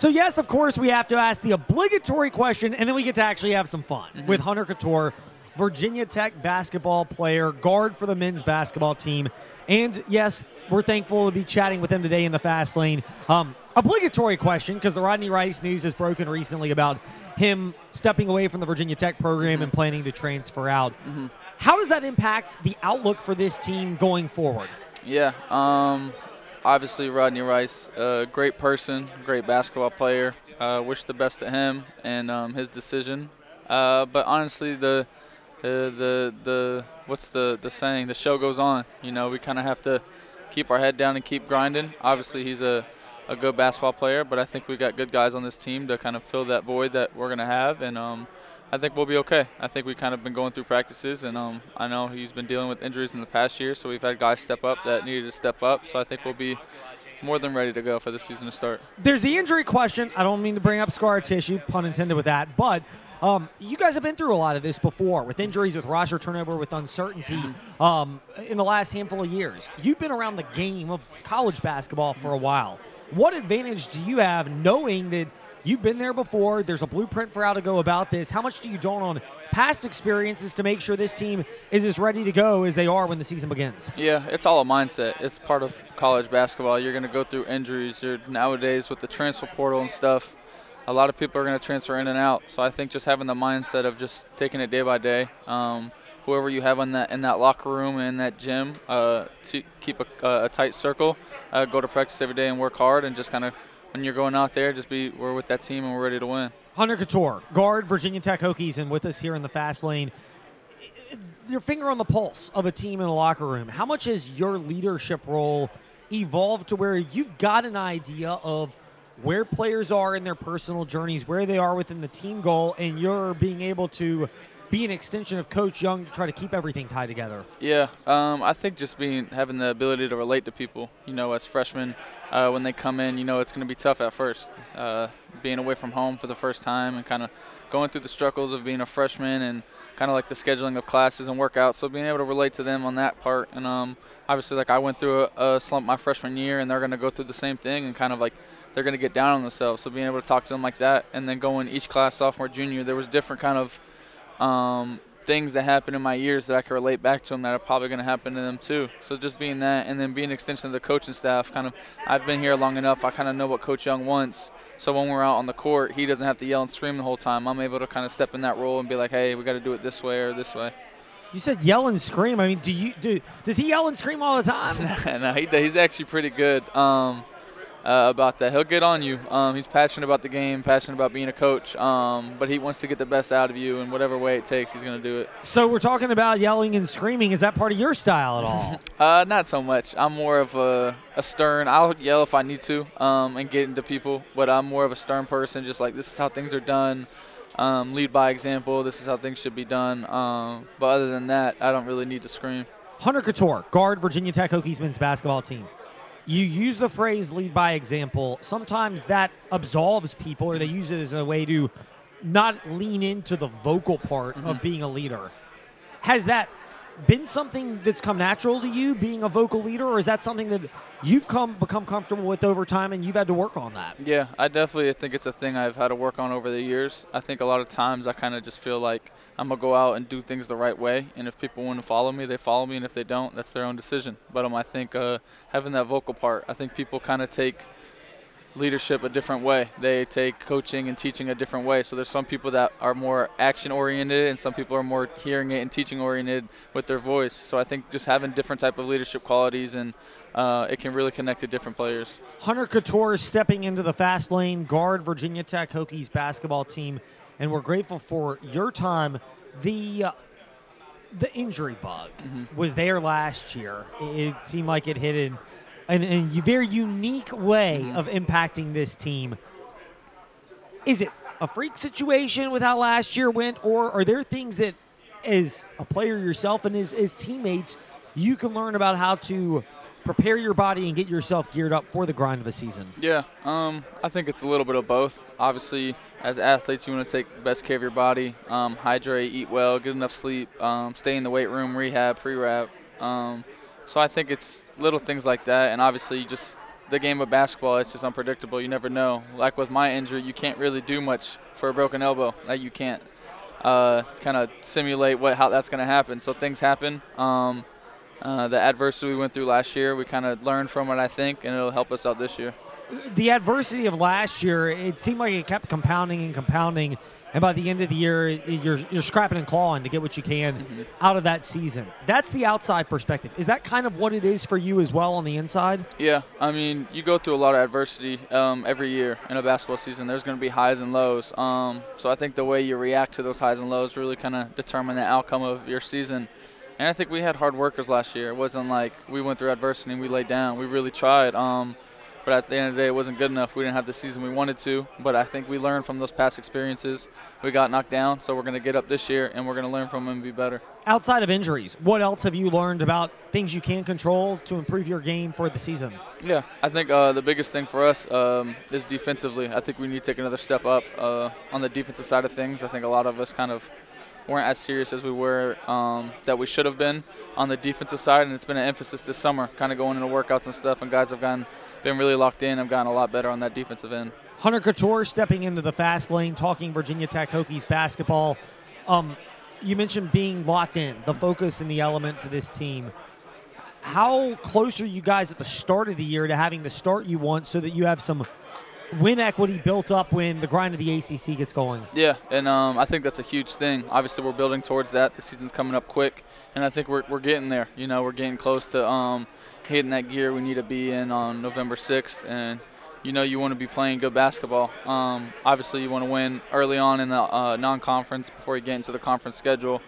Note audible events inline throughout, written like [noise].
So yes, of course, we have to ask the obligatory question, and then we get to actually have some fun Mm-hmm. with Hunter Cattoor, Virginia Tech basketball player, guard for the men's basketball team, and yes, we're thankful to be chatting with him today in the fast lane. Um, obligatory question because the Rodney Rice news has broken recently about him stepping away from the Virginia Tech program Mm-hmm. and planning to transfer out. How does that impact the outlook for this team going forward? Yeah. Um, obviously, Rodney Rice, a great person, great basketball player. Uh, wish the best to him and um, his decision. Uh, but honestly, the the the the what's the the saying? The show goes on. You know, we kind of have to keep our head down and keep grinding. Obviously, he's a a good basketball player, but I think we got good guys on this team to kind of fill that void that we're gonna have, and um, I think we'll be okay. I think we've kind of been going through practices, and um, I know he's been dealing with injuries in the past year, so we've had guys step up that needed to step up. So I think we'll be more than ready to go for the season to start. There's the injury question. I don't mean to bring up scar tissue, pun intended with that, but um, you guys have been through a lot of this before with injuries, with roster turnover, with uncertainty um, in the last handful of years. You've been around the game of college basketball for a while. What advantage do you have knowing that you've been there before? There's a blueprint for how to go about this. How much do you don't on past experiences to make sure this team is as ready to go as they are when the season begins? Yeah, it's all a mindset. It's part of college basketball. You're going to go through injuries. You're nowadays with the transfer portal and stuff. A lot of people are going to transfer in and out. So I think just having the mindset of just taking it day by day. Um, whoever you have in that in that locker room and that gym, uh, to keep a, a tight circle. Uh, go to practice every day and work hard, and just kind of when you're going out there, just be we're with that team and we're ready to win. Hunter Cattoor, guard, Virginia Tech Hokies, and with us here in the fast lane. Your finger on the pulse of a team in a locker room. How much has your leadership role evolved to where you've got an idea of where players are in their personal journeys, where they are within the team goal, and you're being able to be an extension of Coach Young to try to keep everything tied together? Yeah, um, I think just being having the ability to relate to people. You know, as freshmen, uh, when they come in, you know it's going to be tough at first. Uh, being away from home for the first time and kind of going through the struggles of being a freshman and kind of like the scheduling of classes and workouts. So being able to relate to them on that part, and um, obviously like I went through a, a slump my freshman year, and they're going to go through the same thing and kind of like they're going to get down on themselves. So being able to talk to them like that, and then going each class sophomore, junior, there was different kind of um, things that happened in my years that I can relate back to them that are probably going to happen to them too. So just being that, and then being an extension of the coaching staff, kind of, I've been here long enough. I kind of know what Coach Young wants. So when we're out on the court, he doesn't have to yell and scream the whole time. I'm able to kind of step in that role and be like, hey, we got to do it this way or this way. You said yell and scream. I mean, do you do? Does he yell and scream all the time? [laughs] no, he, he's actually pretty good um, uh, about that. He'll get on you. Um, he's passionate about the game, passionate about being a coach, um, but he wants to get the best out of you, and whatever way it takes, he's going to do it. so we're talking about yelling and screaming. Is that part of your style at all? [laughs] Uh, not so much. I'm more of a, a stern. I'll yell if I need to um, and get into people, but I'm more of a stern person. Just like this is how things are done. Um, lead by example. This is how things should be done. Um, but other than that, I don't really need to scream. Hunter Cattoor, guard Virginia Tech Hokies men's basketball team. You use the phrase lead by example. Sometimes that absolves people, or they use it as a way to not lean into the vocal part of mm-hmm. being a leader. Has that been something that's come natural to you, being a vocal leader, or is that something that you've come become comfortable with over time and you've had to work on that? Yeah, I definitely think it's a thing I've had to work on over the years. I think a lot of times I kind of just feel like I'm gonna go out and do things the right way, and if people want to follow me, they follow me, and if they don't, that's their own decision. But um, I think uh, having that vocal part, I think people kind of take leadership a different way. They take coaching and teaching a different way. So there's some people that are more action oriented, and some people are more hearing it and teaching oriented with their voice. So I think just having different type of leadership qualities and uh, it can really connect to different players. Hunter Cattoor is stepping into the fast lane, guard Virginia Tech Hokies basketball team, and we're grateful for your time. The uh, the injury bug was there last year. It seemed like it hit in, in, a very unique way of impacting this team. Is it a freak situation with how last year went, or are there things that, as a player yourself and as, as teammates, you can learn about how to prepare your body and get yourself geared up for the grind of a season? Yeah, um, I think it's a little bit of both. Obviously, as athletes, you want to take the best care of your body, um, hydrate, eat well, get enough sleep, um, stay in the weight room, rehab, pre-rehab. So I think it's little things like that, and obviously just the game of basketball. It's just unpredictable. You never know. Like with my injury, you can't really do much for a broken elbow. Like you can't uh, kind of simulate what how that's going to happen. So things happen. Um, uh, the adversity we went through last year, we kind of learned from it, I think, and it'll help us out this year. The adversity of last year, it seemed like it kept compounding and compounding and by the end of the year, you're you're scrapping and clawing to get what you can mm-hmm. out of that season. That's the outside perspective. Is that kind of what it is for you as well on the inside? Yeah, I mean, you go through a lot of adversity um, every year in a basketball season. There's going to be highs and lows. Um, so I think the way you react to those highs and lows really kind of determine the outcome of your season. And I think we had hard workers last year. It wasn't like we went through adversity and we laid down. We really tried. Um, but at the end of the day, it wasn't good enough. We didn't have the season we wanted to. But I think we learned from those past experiences. We got knocked down, so we're going to get up this year and we're going to learn from them and be better. Outside of injuries, what else have you learned about things you can control to improve your game for the season? Yeah, I think uh, the biggest thing for us um, is defensively. I think we need to take another step up uh, on the defensive side of things. I think a lot of us kind of weren't as serious as we were um, that we should have been on the defensive side, and it's been an emphasis this summer, kind of going into workouts and stuff, and guys have gotten been really locked in. I've gotten a lot better on that defensive end. Hunter Cattoor stepping into the fast lane, talking Virginia Tech Hokies basketball. Um, you mentioned being locked in, the focus and the element to this team. How close are you guys at the start of the year to having the start you want so that you have some win equity built up when the grind of the ACC gets going? Yeah, and um, I think that's a huge thing. Obviously, we're building towards that. The season's coming up quick, and I think we're, we're getting there. You know, we're getting close to um, – hitting that gear we need to be in on November 6th. And you know you want to be playing good basketball. Um, obviously, you want to win early on in the uh, non-conference before you get into the conference schedule.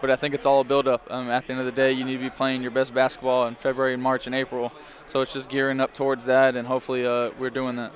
But I think it's all a build-up. Um, at the end of the day, you need to be playing your best basketball in February and March and April. So it's just gearing up towards that, and hopefully uh, we're doing that.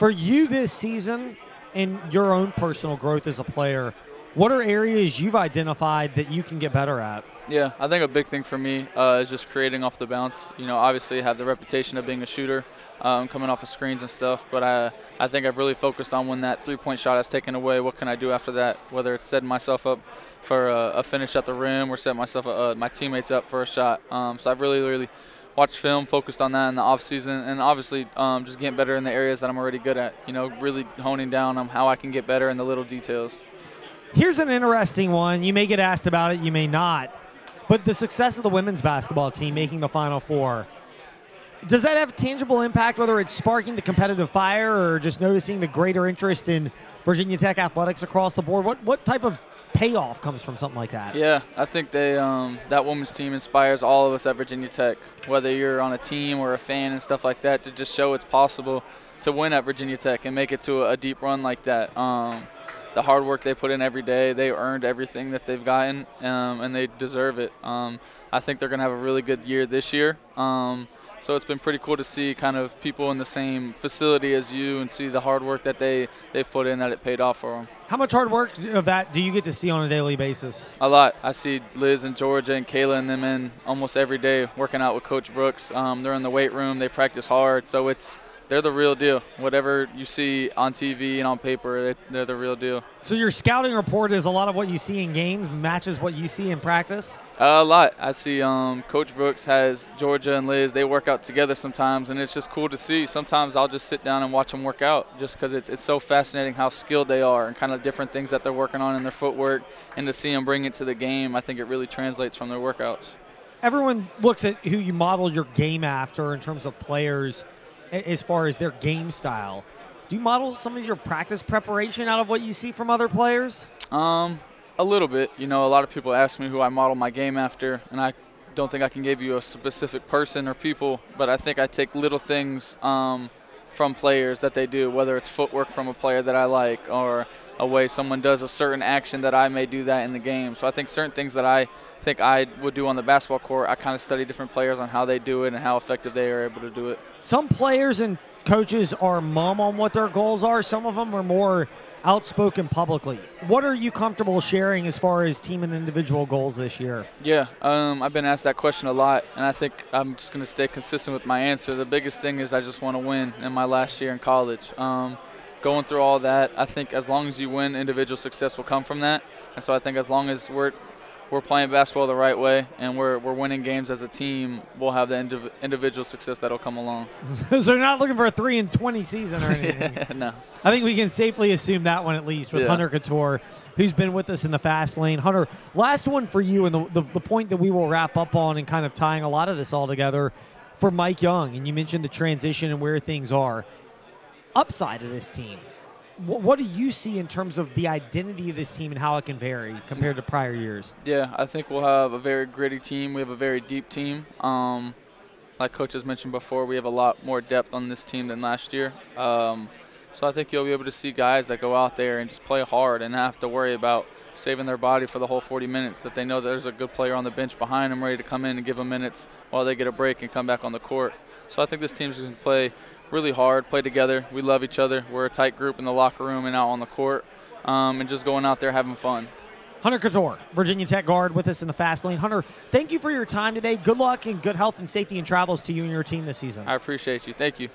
For you this season, and your own personal growth as a player, what are areas you've identified that you can get better at? Yeah, I think a big thing for me uh, is just creating off the bounce. You know, obviously I have the reputation of being a shooter, um, coming off of screens and stuff, but I, I think I've really focused on when that three-point shot is taken away, what can I do after that, whether it's setting myself up for a, a finish at the rim or setting myself, uh, my teammates up for a shot. Um, so I've really, really watched film, focused on that in the off season, and obviously um, just getting better in the areas that I'm already good at. You know, really honing down on how I can get better in the little details. Here's an interesting one. You may get asked about it, you may not. But the success of the women's basketball team making the Final Four, does that have tangible impact, whether it's sparking the competitive fire or just noticing the greater interest in Virginia Tech athletics across the board? What, what type of payoff comes from something like that? Yeah, I think they um, that women's team inspires all of us at Virginia Tech, whether you're on a team or a fan and stuff like that, to just show it's possible to win at Virginia Tech and make it to a deep run like that. Um, the hard work they put in every day. They earned everything that they've gotten, um, and they deserve it. Um, I think they're going to have a really good year this year. Um, so it's been pretty cool to see kind of people in the same facility as you and see the hard work that they they've put in that it paid off for them. How much hard work of that do you get to see on a daily basis? A lot. I see Liz and Georgia and Kayla and them in almost every day working out with Coach Brooks. Um, they're in the weight room. They practice hard. So it's they're the real deal. Whatever you see on TV and on paper, they're the real deal. So your scouting report is a lot of what you see in games matches what you see in practice. Uh, a lot. I see um, Coach Brooks has Georgia and Liz. They work out together sometimes, and it's just cool to see. Sometimes I'll just sit down and watch them work out, just because it, it's so fascinating how skilled they are and kind of different things that they're working on in their footwork, and to see them bring it to the game, I think it really translates from their workouts. Everyone looks at who you model your game after in terms of players as far as their game style. Do you model some of your practice preparation out of what you see from other players? Um, a little bit. You know, a lot of people ask me who I model my game after, and I don't think I can give you a specific person or people, but I think I take little things um, from players that they do, whether it's footwork from a player that I like or a way someone does a certain action that I may do that in the game. So I think certain things that I think I would do on the basketball court, I kind of study different players on how they do it and how effective they are able to do it. Some players and coaches are mum on what their goals are. Some of them are more outspoken publicly. What are you comfortable sharing as far as team and individual goals this year? Yeah, um, I've been asked that question a lot, and I think I'm just going to stay consistent with my answer. The biggest thing is I just want to win in my last year in college. Um, going through all that, I think as long as you win, individual success will come from that. And so I think as long as we're we're playing basketball the right way and we're, we're winning games as a team, we'll have the indiv- individual success that'll come along. [laughs] so you're not looking for a three and twenty season or [laughs] anything. no. I think we can safely assume that one at least with Yeah. Hunter Cattoor, who's been with us in the fast lane. Hunter, last one for you, and the, the, the point that we will wrap up on and kind of tying a lot of this all together for Mike Young. And you mentioned the transition and where things are. Upside of this team. What, do you see in terms of the identity of this team and how it can vary compared to prior years? Yeah, I think we'll have a very gritty team. We have a very deep team. Um, like Coach has mentioned before, we have a lot more depth on this team than last year. Um, so I think you'll be able to see guys that go out there and just play hard and have to worry about saving their body for the whole 40 minutes. That they know there's a good player on the bench behind them ready to come in and give them minutes while they get a break and come back on the court. So I think this team's going to play really hard, play together. We love each other. We're a tight group in the locker room and out on the court, um, and just going out there having fun. Hunter Cattoor, Virginia Tech guard, with us in the fast lane. Hunter, thank you for your time today. Good luck and good health and safety and travels to you and your team this season. I appreciate you. Thank you.